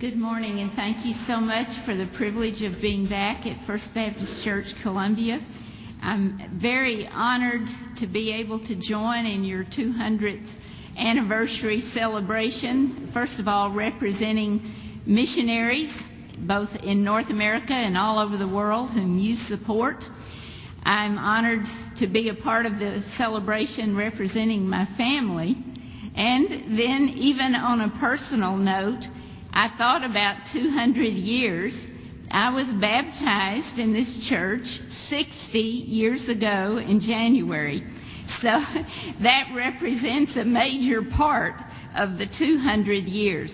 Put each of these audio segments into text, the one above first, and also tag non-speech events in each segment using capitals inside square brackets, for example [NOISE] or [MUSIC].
Good morning, and thank you so much for the privilege of being back at First Baptist Church, Columbia. I'm very honored to be able to join in your 200th anniversary celebration. First of all, representing missionaries, both in North America and all over the world, whom you support. I'm honored to be a part of the celebration representing my family. And then, even on a personal note, I thought about 200 years. I was baptized in this church 60 years ago in January. So [LAUGHS] that represents a major part of the 200 years.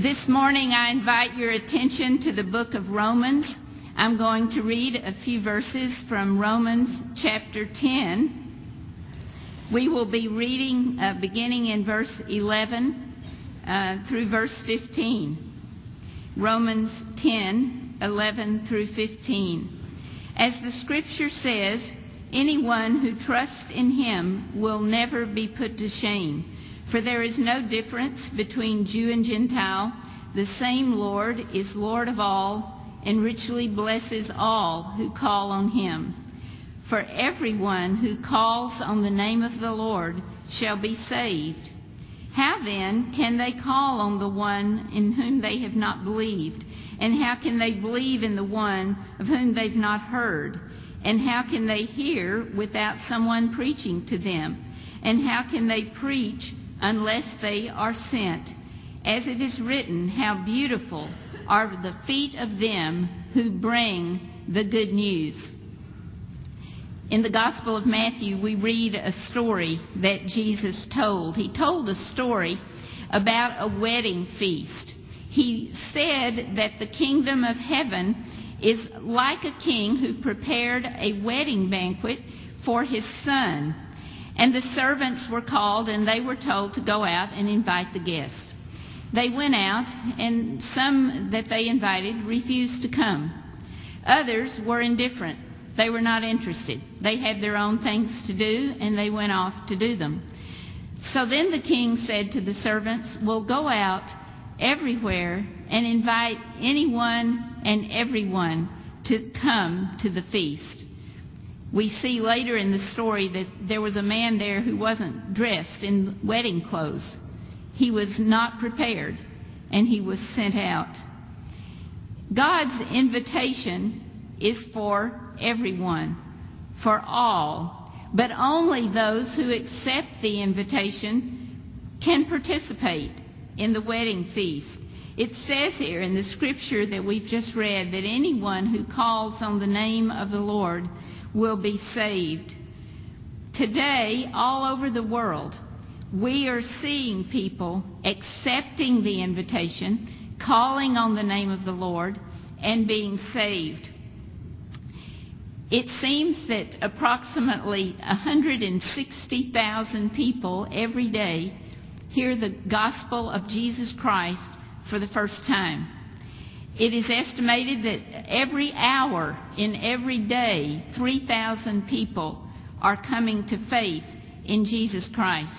This morning I invite your attention to the book of Romans. I'm going to read a few verses from Romans chapter 10. We will be reading uh, beginning in verse 11 uh, through verse 15. Romans 10, 11 through 15. As the scripture says, anyone who trusts in him will never be put to shame. For there is no difference between Jew and Gentile. The same Lord is Lord of all and richly blesses all who call on him. For everyone who calls on the name of the Lord shall be saved. How then can they call on the one in whom they have not believed? And how can they believe in the one of whom they've not heard? And how can they hear without someone preaching to them? And how can they preach unless they are sent? As it is written, how beautiful are the feet of them who bring the good news. In the Gospel of Matthew, we read a story that Jesus told. He told a story about a wedding feast. He said that the kingdom of heaven is like a king who prepared a wedding banquet for his son. And the servants were called and they were told to go out and invite the guests. They went out, and some that they invited refused to come. Others were indifferent. They were not interested. They had their own things to do, and they went off to do them. So then the king said to the servants, Well, go out everywhere and invite anyone and everyone to come to the feast. We see later in the story that there was a man there who wasn't dressed in wedding clothes. He was not prepared, and he was sent out. God's invitation is for everyone, for all, but only those who accept the invitation can participate in the wedding feast. It says here in the scripture that we've just read that anyone who calls on the name of the Lord will be saved. Today, all over the world, we are seeing people accepting the invitation, calling on the name of the Lord, and being saved. It seems that approximately 160,000 people every day hear the gospel of Jesus Christ for the first time. It is estimated that every hour in every day, 3,000 people are coming to faith in Jesus Christ.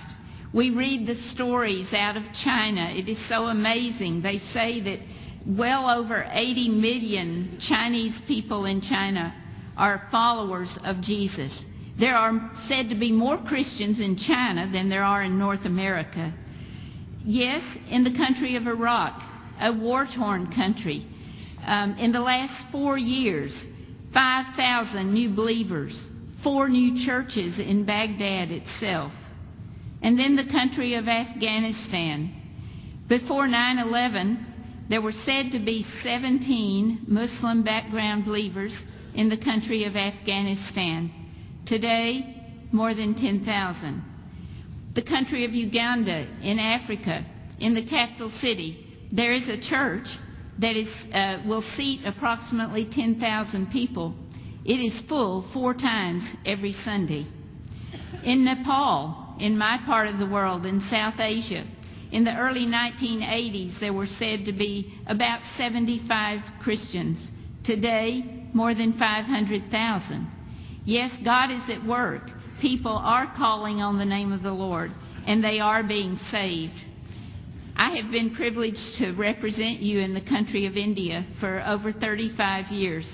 We read the stories out of China. It is so amazing. They say that well over 80 million Chinese people in China are followers of Jesus. There are said to be more Christians in China than there are in North America. Yes, in the country of Iraq, a war torn country, um, in the last four years, 5,000 new believers, four new churches in Baghdad itself. And then the country of Afghanistan. Before 9 11, there were said to be 17 Muslim background believers in the country of Afghanistan. Today, more than 10,000. The country of Uganda in Africa, in the capital city, there is a church that is, uh, will seat approximately 10,000 people. It is full four times every Sunday. In Nepal, in my part of the world, in South Asia, in the early 1980s, there were said to be about 75 Christians. Today, more than 500,000. Yes, God is at work. People are calling on the name of the Lord, and they are being saved. I have been privileged to represent you in the country of India for over 35 years.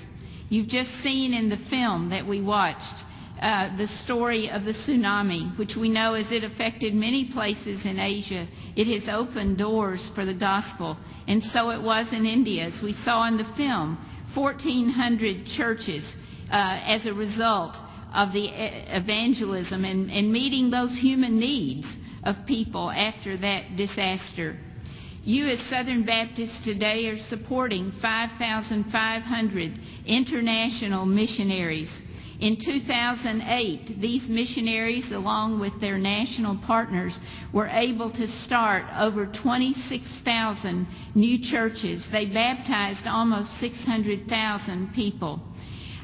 You've just seen in the film that we watched uh, the story of the tsunami, which we know as it affected many places in Asia. It has opened doors for the gospel. And so it was in India, as we saw in the film. 1,400 churches uh, as a result of the evangelism and, and meeting those human needs of people after that disaster. You, as Southern Baptists today, are supporting 5,500 international missionaries. In 2008, these missionaries, along with their national partners, were able to start over 26,000 new churches. They baptized almost 600,000 people.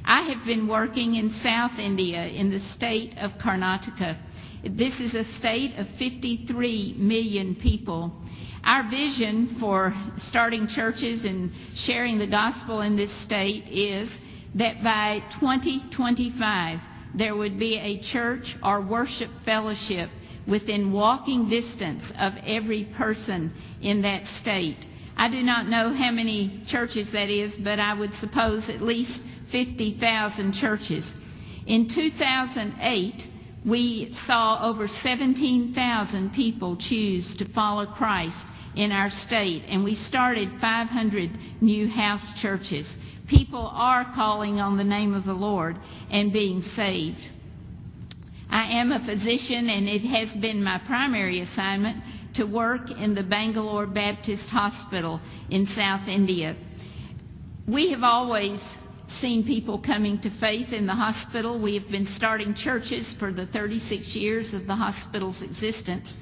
I have been working in South India in the state of Karnataka. This is a state of 53 million people. Our vision for starting churches and sharing the gospel in this state is that by 2025 there would be a church or worship fellowship within walking distance of every person in that state. I do not know how many churches that is, but I would suppose at least 50,000 churches. In 2008, we saw over 17,000 people choose to follow Christ in our state, and we started 500 new house churches. People are calling on the name of the Lord and being saved. I am a physician, and it has been my primary assignment to work in the Bangalore Baptist Hospital in South India. We have always seen people coming to faith in the hospital. We have been starting churches for the 36 years of the hospital's existence.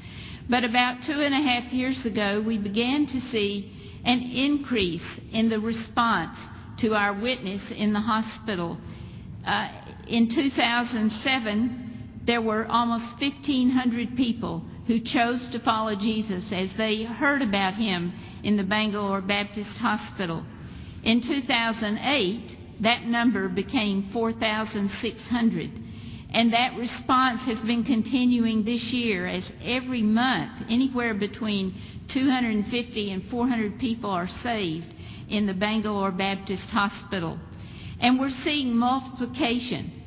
But about two and a half years ago, we began to see an increase in the response to our witness in the hospital. Uh, in 2007, there were almost 1,500 people who chose to follow Jesus as they heard about him in the Bangalore Baptist Hospital. In 2008, that number became 4,600. And that response has been continuing this year as every month, anywhere between 250 and 400 people are saved in the Bangalore Baptist Hospital. And we're seeing multiplication.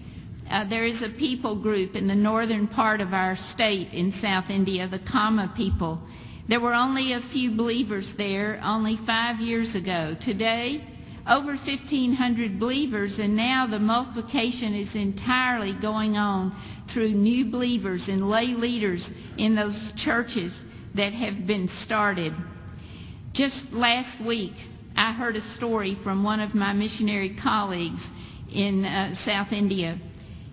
Uh, there is a people group in the northern part of our state in South India, the Kama people. There were only a few believers there only five years ago. Today, over 1,500 believers, and now the multiplication is entirely going on through new believers and lay leaders in those churches that have been started. Just last week, I heard a story from one of my missionary colleagues in uh, South India.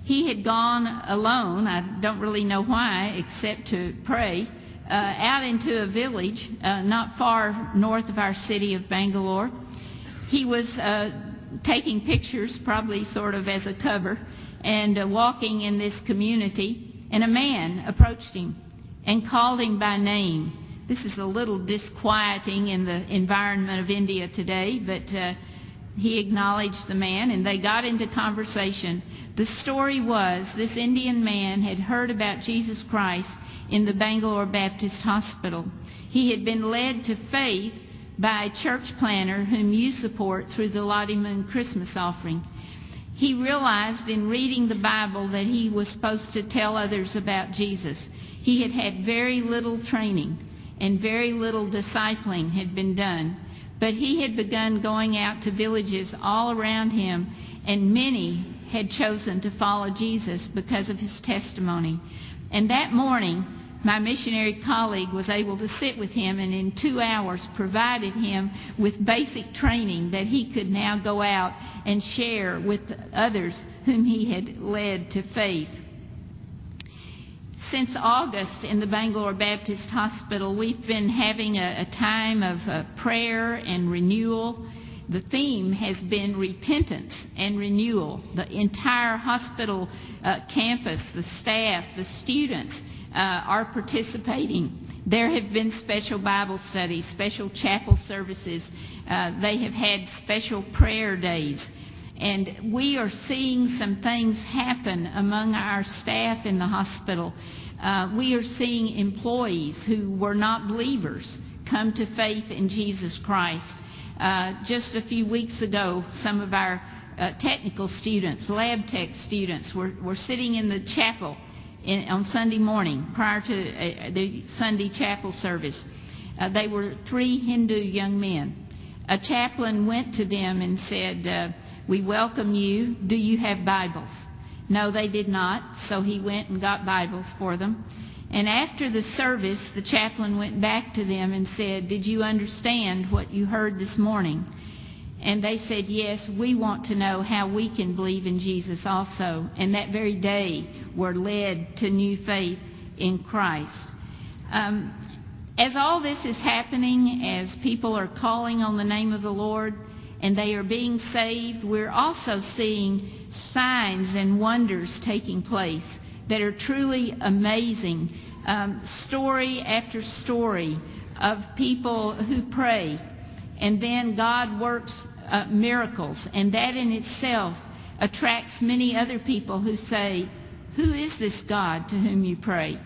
He had gone alone, I don't really know why, except to pray, uh, out into a village uh, not far north of our city of Bangalore he was uh, taking pictures, probably sort of as a cover, and uh, walking in this community, and a man approached him and called him by name. This is a little disquieting in the environment of India today, but uh, he acknowledged the man and they got into conversation. The story was this Indian man had heard about Jesus Christ in the Bangalore Baptist Hospital. He had been led to faith by a church planter whom you support through the Lottie Moon Christmas offering. He realized in reading the Bible that he was supposed to tell others about Jesus. He had had very little training and very little discipling had been done. But he had begun going out to villages all around him, and many had chosen to follow Jesus because of his testimony. And that morning, my missionary colleague was able to sit with him and in two hours provided him with basic training that he could now go out and share with others whom he had led to faith. Since August in the Bangalore Baptist Hospital, we've been having a, a time of uh, prayer and renewal. The theme has been repentance and renewal. The entire hospital uh, campus, the staff, the students, uh, are participating. There have been special Bible studies, special chapel services. Uh, they have had special prayer days. And we are seeing some things happen among our staff in the hospital. Uh, we are seeing employees who were not believers come to faith in Jesus Christ. Uh, just a few weeks ago, some of our uh, technical students, lab tech students, were, were sitting in the chapel in, on Sunday morning prior to uh, the Sunday chapel service. Uh, they were three Hindu young men. A chaplain went to them and said, uh, We welcome you. Do you have Bibles? No, they did not, so he went and got Bibles for them. And after the service, the chaplain went back to them and said, Did you understand what you heard this morning? And they said, Yes, we want to know how we can believe in Jesus also. And that very day were led to new faith in Christ. Um, as all this is happening, as people are calling on the name of the Lord and they are being saved, we're also seeing signs and wonders taking place that are truly amazing. Um, story after story of people who pray, and then God works uh, miracles, and that in itself attracts many other people who say, Who is this God to whom you pray?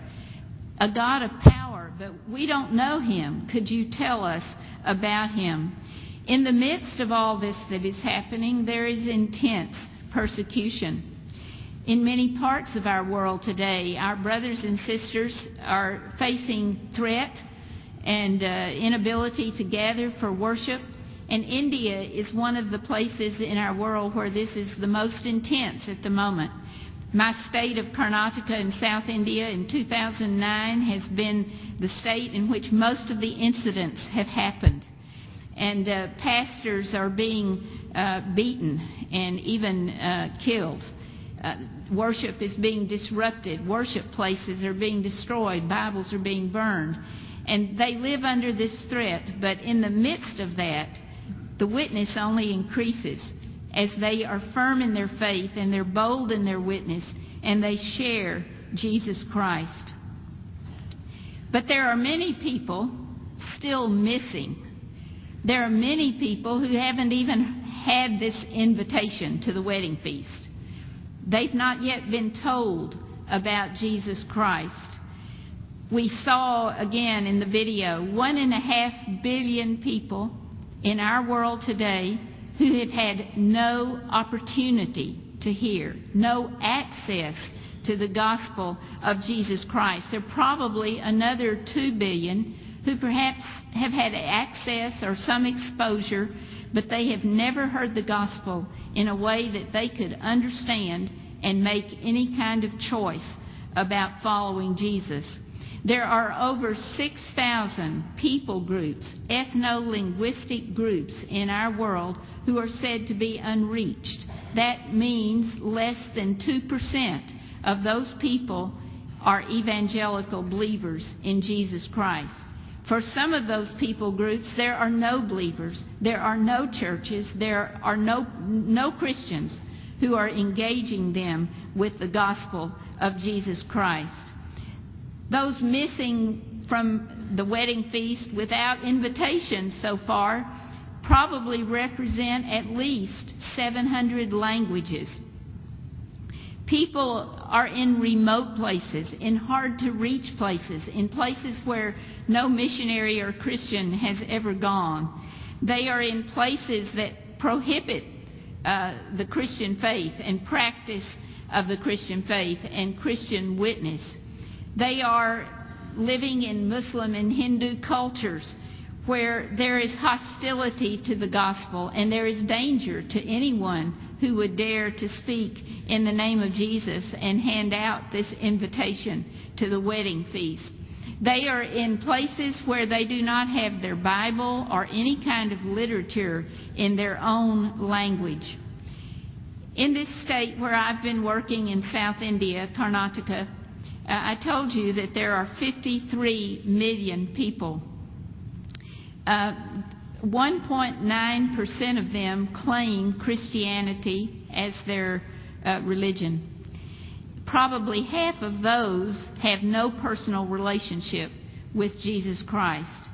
A God of power, but we don't know him. Could you tell us about him? In the midst of all this that is happening, there is intense persecution. In many parts of our world today, our brothers and sisters are facing threat and uh, inability to gather for worship. And India is one of the places in our world where this is the most intense at the moment. My state of Karnataka in South India in 2009 has been the state in which most of the incidents have happened. And uh, pastors are being uh, beaten and even uh, killed. Uh, worship is being disrupted. Worship places are being destroyed. Bibles are being burned. And they live under this threat. But in the midst of that, the witness only increases as they are firm in their faith and they're bold in their witness and they share Jesus Christ. But there are many people still missing. There are many people who haven't even had this invitation to the wedding feast. They've not yet been told about Jesus Christ. We saw again in the video one and a half billion people in our world today who have had no opportunity to hear, no access to the gospel of Jesus Christ. There are probably another two billion who perhaps have had access or some exposure, but they have never heard the gospel in a way that they could understand and make any kind of choice about following Jesus. There are over 6,000 people groups, ethno linguistic groups in our world who are said to be unreached. That means less than 2% of those people are evangelical believers in Jesus Christ. For some of those people groups, there are no believers, there are no churches, there are no, no Christians who are engaging them with the gospel of Jesus Christ. Those missing from the wedding feast without invitation so far probably represent at least 700 languages. People are in remote places, in hard to reach places, in places where no missionary or Christian has ever gone. They are in places that prohibit uh, the Christian faith and practice of the Christian faith and Christian witness. They are living in Muslim and Hindu cultures where there is hostility to the gospel and there is danger to anyone who would dare to speak in the name of Jesus and hand out this invitation to the wedding feast. They are in places where they do not have their Bible or any kind of literature in their own language. In this state where I've been working in South India, Karnataka, uh, I told you that there are 53 million people. Uh, 1.9% of them claim Christianity as their uh, religion probably half of those have no personal relationship with Jesus Christ.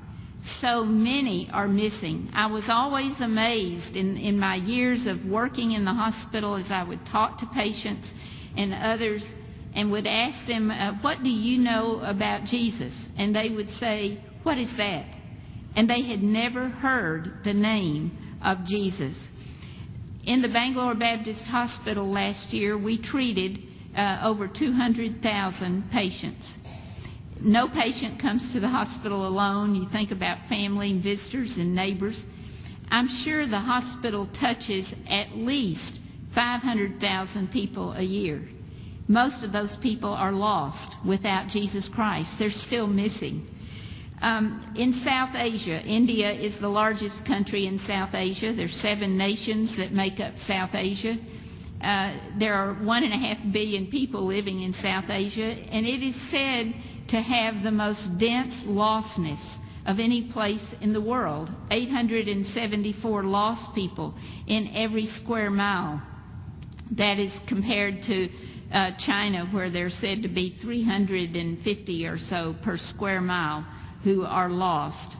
So many are missing. I was always amazed in, in my years of working in the hospital as I would talk to patients and others and would ask them, uh, What do you know about Jesus? And they would say, What is that? And they had never heard the name of Jesus. In the Bangalore Baptist Hospital last year, we treated uh, over 200,000 patients. No patient comes to the hospital alone. You think about family, visitors, and neighbors. I'm sure the hospital touches at least 500,000 people a year. Most of those people are lost without Jesus Christ. They're still missing. Um, in South Asia, India is the largest country in South Asia. There's seven nations that make up South Asia. Uh, there are one and a half billion people living in South Asia, and it is said to have the most dense lostness of any place in the world 874 lost people in every square mile. That is compared to uh, China, where there's said to be 350 or so per square mile who are lost.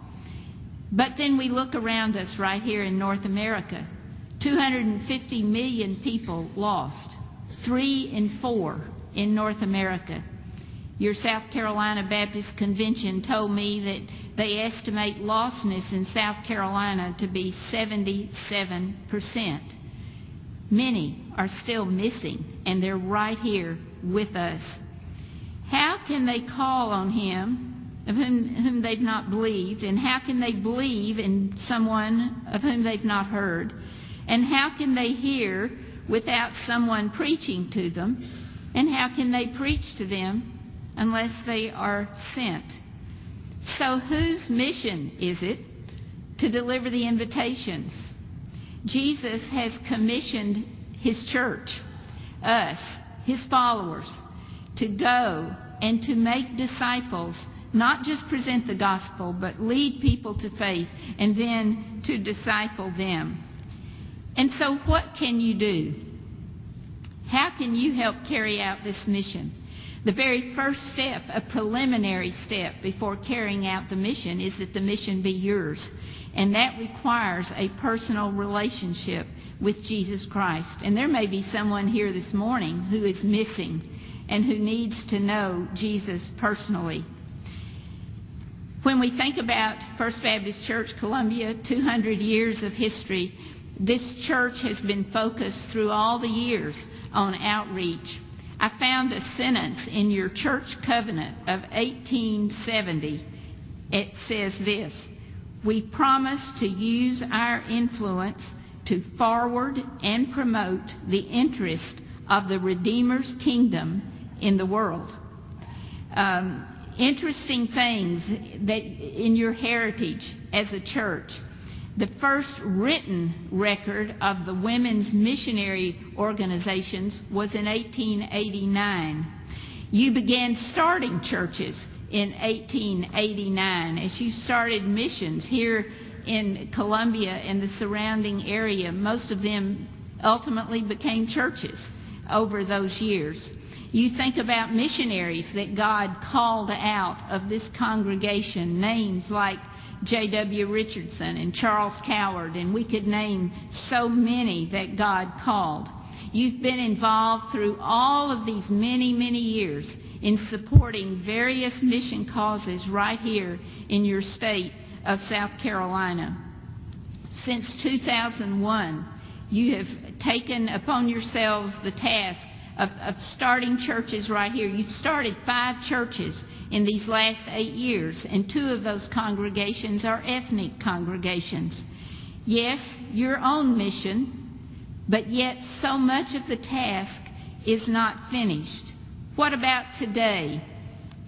But then we look around us right here in North America 250 million people lost, three in four in North America. Your South Carolina Baptist Convention told me that they estimate lostness in South Carolina to be 77%. Many are still missing, and they're right here with us. How can they call on Him of whom, whom they've not believed? And how can they believe in someone of whom they've not heard? And how can they hear without someone preaching to them? And how can they preach to them unless they are sent? So, whose mission is it to deliver the invitations? Jesus has commissioned his church, us, his followers, to go and to make disciples not just present the gospel, but lead people to faith and then to disciple them. And so, what can you do? How can you help carry out this mission? The very first step, a preliminary step before carrying out the mission, is that the mission be yours. And that requires a personal relationship with Jesus Christ. And there may be someone here this morning who is missing and who needs to know Jesus personally. When we think about First Baptist Church Columbia, 200 years of history, this church has been focused through all the years on outreach. I found a sentence in your church covenant of 1870. It says this We promise to use our influence to forward and promote the interest of the Redeemer's kingdom in the world. Um, interesting things that in your heritage as a church. The first written record of the women's missionary organizations was in 1889. You began starting churches in 1889 as you started missions here in Columbia and the surrounding area. Most of them ultimately became churches over those years. You think about missionaries that God called out of this congregation, names like J.W. Richardson and Charles Coward, and we could name so many that God called. You've been involved through all of these many, many years in supporting various mission causes right here in your state of South Carolina. Since 2001, you have taken upon yourselves the task of, of starting churches right here. You've started five churches in these last eight years, and two of those congregations are ethnic congregations. Yes, your own mission, but yet so much of the task is not finished. What about today?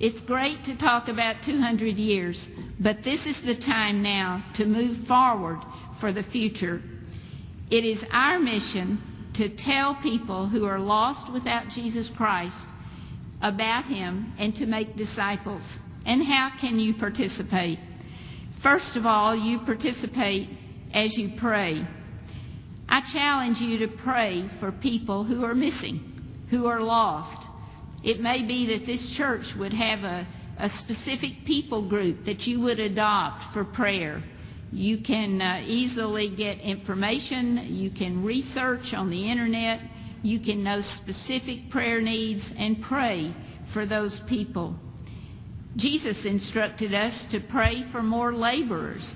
It's great to talk about 200 years, but this is the time now to move forward for the future. It is our mission to tell people who are lost without Jesus Christ about Him and to make disciples. And how can you participate? First of all, you participate as you pray. I challenge you to pray for people who are missing, who are lost. It may be that this church would have a, a specific people group that you would adopt for prayer. You can uh, easily get information. You can research on the internet. You can know specific prayer needs and pray for those people. Jesus instructed us to pray for more laborers,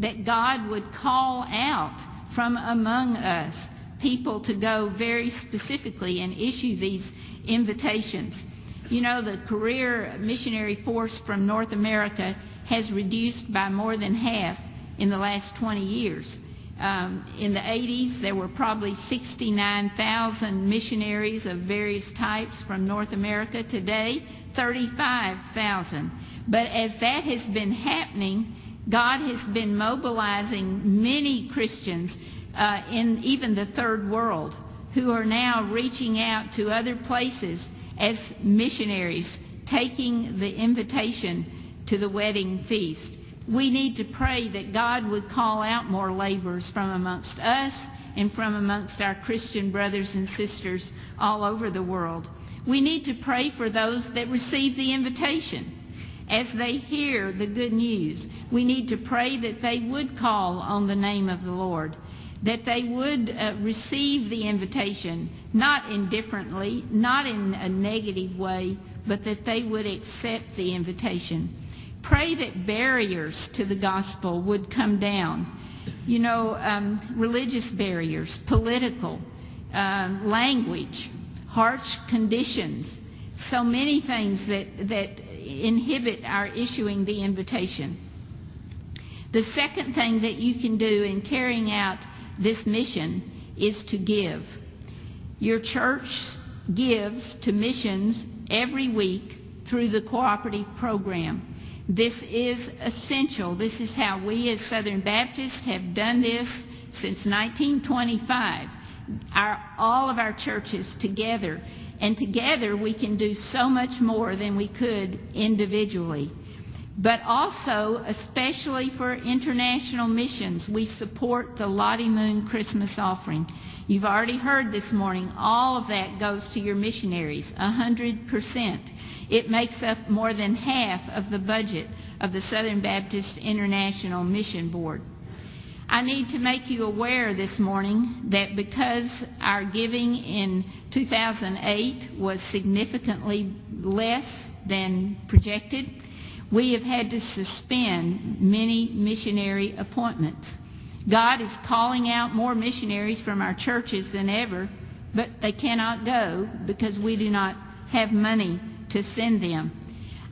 that God would call out from among us people to go very specifically and issue these invitations. You know, the career missionary force from North America has reduced by more than half in the last 20 years. Um, in the 80s, there were probably 69,000 missionaries of various types from North America. Today, 35,000. But as that has been happening, God has been mobilizing many Christians uh, in even the third world who are now reaching out to other places as missionaries, taking the invitation to the wedding feast. We need to pray that God would call out more laborers from amongst us and from amongst our Christian brothers and sisters all over the world. We need to pray for those that receive the invitation. As they hear the good news, we need to pray that they would call on the name of the Lord, that they would uh, receive the invitation, not indifferently, not in a negative way, but that they would accept the invitation. Pray that barriers to the gospel would come down. You know, um, religious barriers, political, um, language, harsh conditions, so many things that, that inhibit our issuing the invitation. The second thing that you can do in carrying out this mission is to give. Your church gives to missions every week through the cooperative program. This is essential. This is how we as Southern Baptists have done this since 1925. Our, all of our churches together. And together we can do so much more than we could individually. But also, especially for international missions, we support the Lottie Moon Christmas offering. You've already heard this morning, all of that goes to your missionaries, 100%. It makes up more than half of the budget of the Southern Baptist International Mission Board. I need to make you aware this morning that because our giving in 2008 was significantly less than projected, we have had to suspend many missionary appointments. God is calling out more missionaries from our churches than ever, but they cannot go because we do not have money to send them.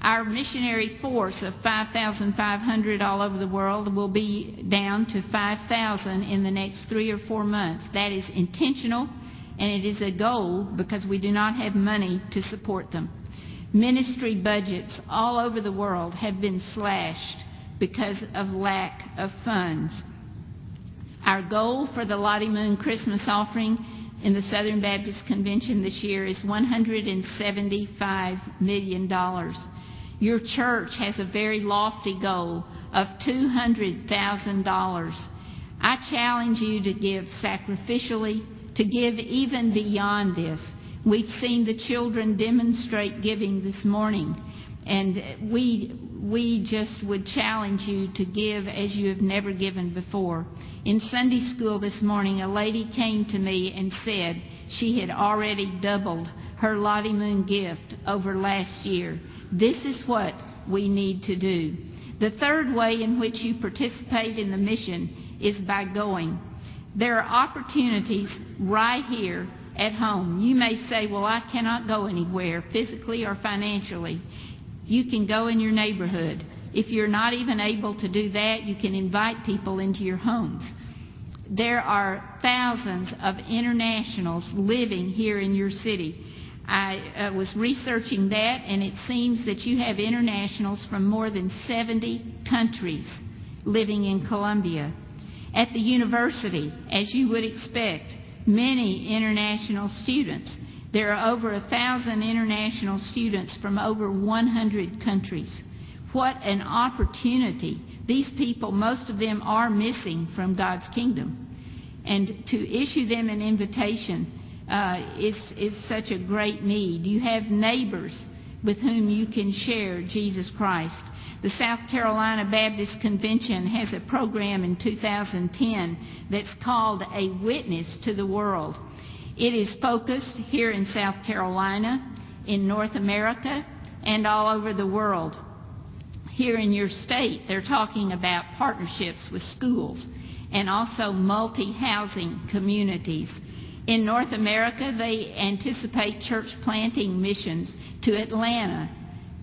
Our missionary force of 5,500 all over the world will be down to 5,000 in the next three or four months. That is intentional and it is a goal because we do not have money to support them. Ministry budgets all over the world have been slashed because of lack of funds. Our goal for the Lottie Moon Christmas offering in the Southern Baptist Convention this year is $175 million. Your church has a very lofty goal of $200,000. I challenge you to give sacrificially, to give even beyond this. We've seen the children demonstrate giving this morning, and we we just would challenge you to give as you have never given before. In Sunday school this morning, a lady came to me and said she had already doubled her Lottie Moon gift over last year. This is what we need to do. The third way in which you participate in the mission is by going. There are opportunities right here at home. You may say, Well, I cannot go anywhere physically or financially. You can go in your neighborhood. If you're not even able to do that, you can invite people into your homes. There are thousands of internationals living here in your city. I uh, was researching that, and it seems that you have internationals from more than 70 countries living in Columbia. At the university, as you would expect, many international students. There are over a thousand international students from over 100 countries. What an opportunity. These people, most of them are missing from God's kingdom. And to issue them an invitation uh, is, is such a great need. You have neighbors with whom you can share Jesus Christ. The South Carolina Baptist Convention has a program in 2010 that's called A Witness to the World. It is focused here in South Carolina, in North America, and all over the world. here in your state, they're talking about partnerships with schools and also multi housing communities. In North America, they anticipate church planting missions to Atlanta,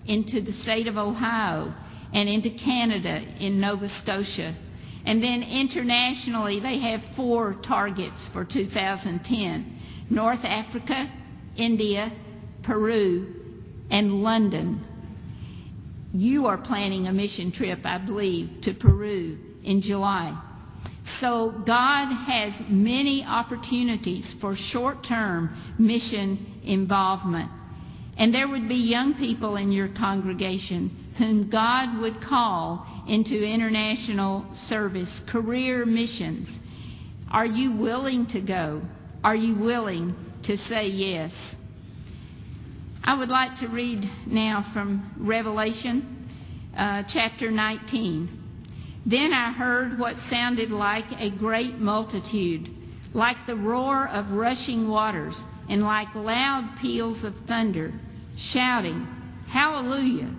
into the state of Ohio, and into Canada in Nova Scotia. And then internationally, they have four targets for 2010 North Africa, India, Peru, and London. You are planning a mission trip, I believe, to Peru in July. So God has many opportunities for short term mission involvement. And there would be young people in your congregation whom God would call into international service, career missions. Are you willing to go? Are you willing to say yes? I would like to read now from Revelation uh, chapter 19. Then I heard what sounded like a great multitude, like the roar of rushing waters, and like loud peals of thunder, shouting, Hallelujah!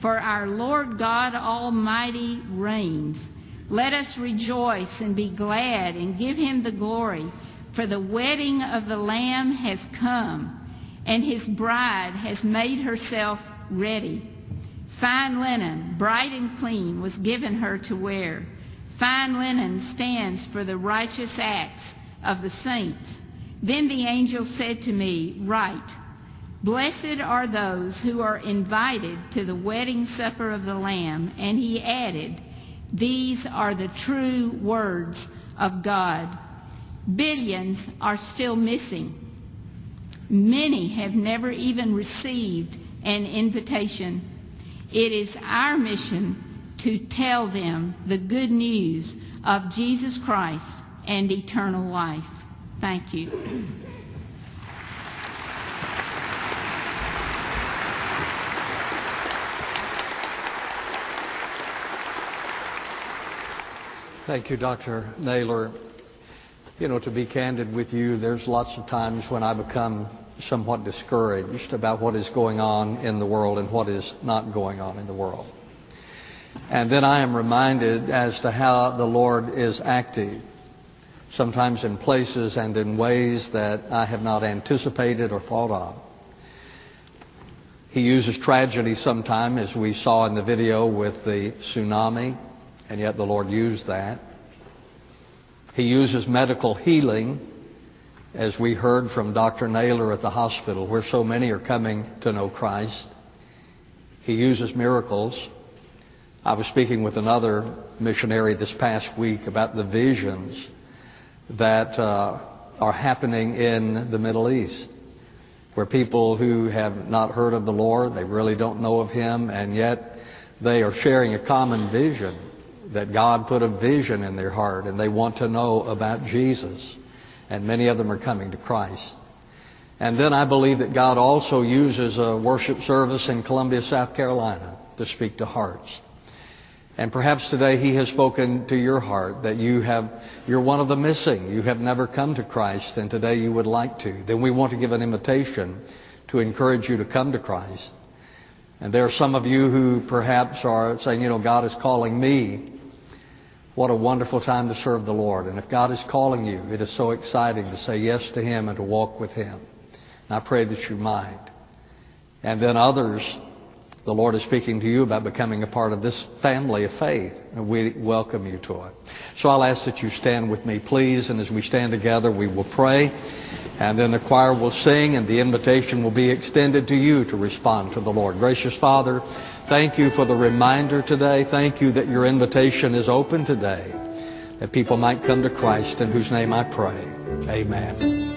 For our Lord God Almighty reigns. Let us rejoice and be glad and give him the glory, for the wedding of the Lamb has come, and his bride has made herself ready. Fine linen, bright and clean, was given her to wear. Fine linen stands for the righteous acts of the saints. Then the angel said to me, Write, Blessed are those who are invited to the wedding supper of the Lamb. And he added, These are the true words of God. Billions are still missing. Many have never even received an invitation it is our mission to tell them the good news of Jesus Christ and eternal life. Thank you. Thank you, Dr. Naylor. You know, to be candid with you, there's lots of times when I become somewhat discouraged about what is going on in the world and what is not going on in the world. And then I am reminded as to how the Lord is active, sometimes in places and in ways that I have not anticipated or thought of. He uses tragedy sometimes, as we saw in the video with the tsunami, and yet the Lord used that. He uses medical healing as we heard from Dr. Naylor at the hospital, where so many are coming to know Christ. He uses miracles. I was speaking with another missionary this past week about the visions that uh, are happening in the Middle East, where people who have not heard of the Lord, they really don't know of Him, and yet they are sharing a common vision that God put a vision in their heart and they want to know about Jesus and many of them are coming to Christ. And then I believe that God also uses a worship service in Columbia, South Carolina to speak to hearts. And perhaps today He has spoken to your heart that you have, you're one of the missing. You have never come to Christ and today you would like to. Then we want to give an invitation to encourage you to come to Christ. And there are some of you who perhaps are saying, you know, God is calling me what a wonderful time to serve the Lord. And if God is calling you, it is so exciting to say yes to Him and to walk with Him. And I pray that you might. And then others, the Lord is speaking to you about becoming a part of this family of faith. And we welcome you to it. So I'll ask that you stand with me, please. And as we stand together, we will pray. And then the choir will sing and the invitation will be extended to you to respond to the Lord. Gracious Father, Thank you for the reminder today. Thank you that your invitation is open today, that people might come to Christ, in whose name I pray. Amen.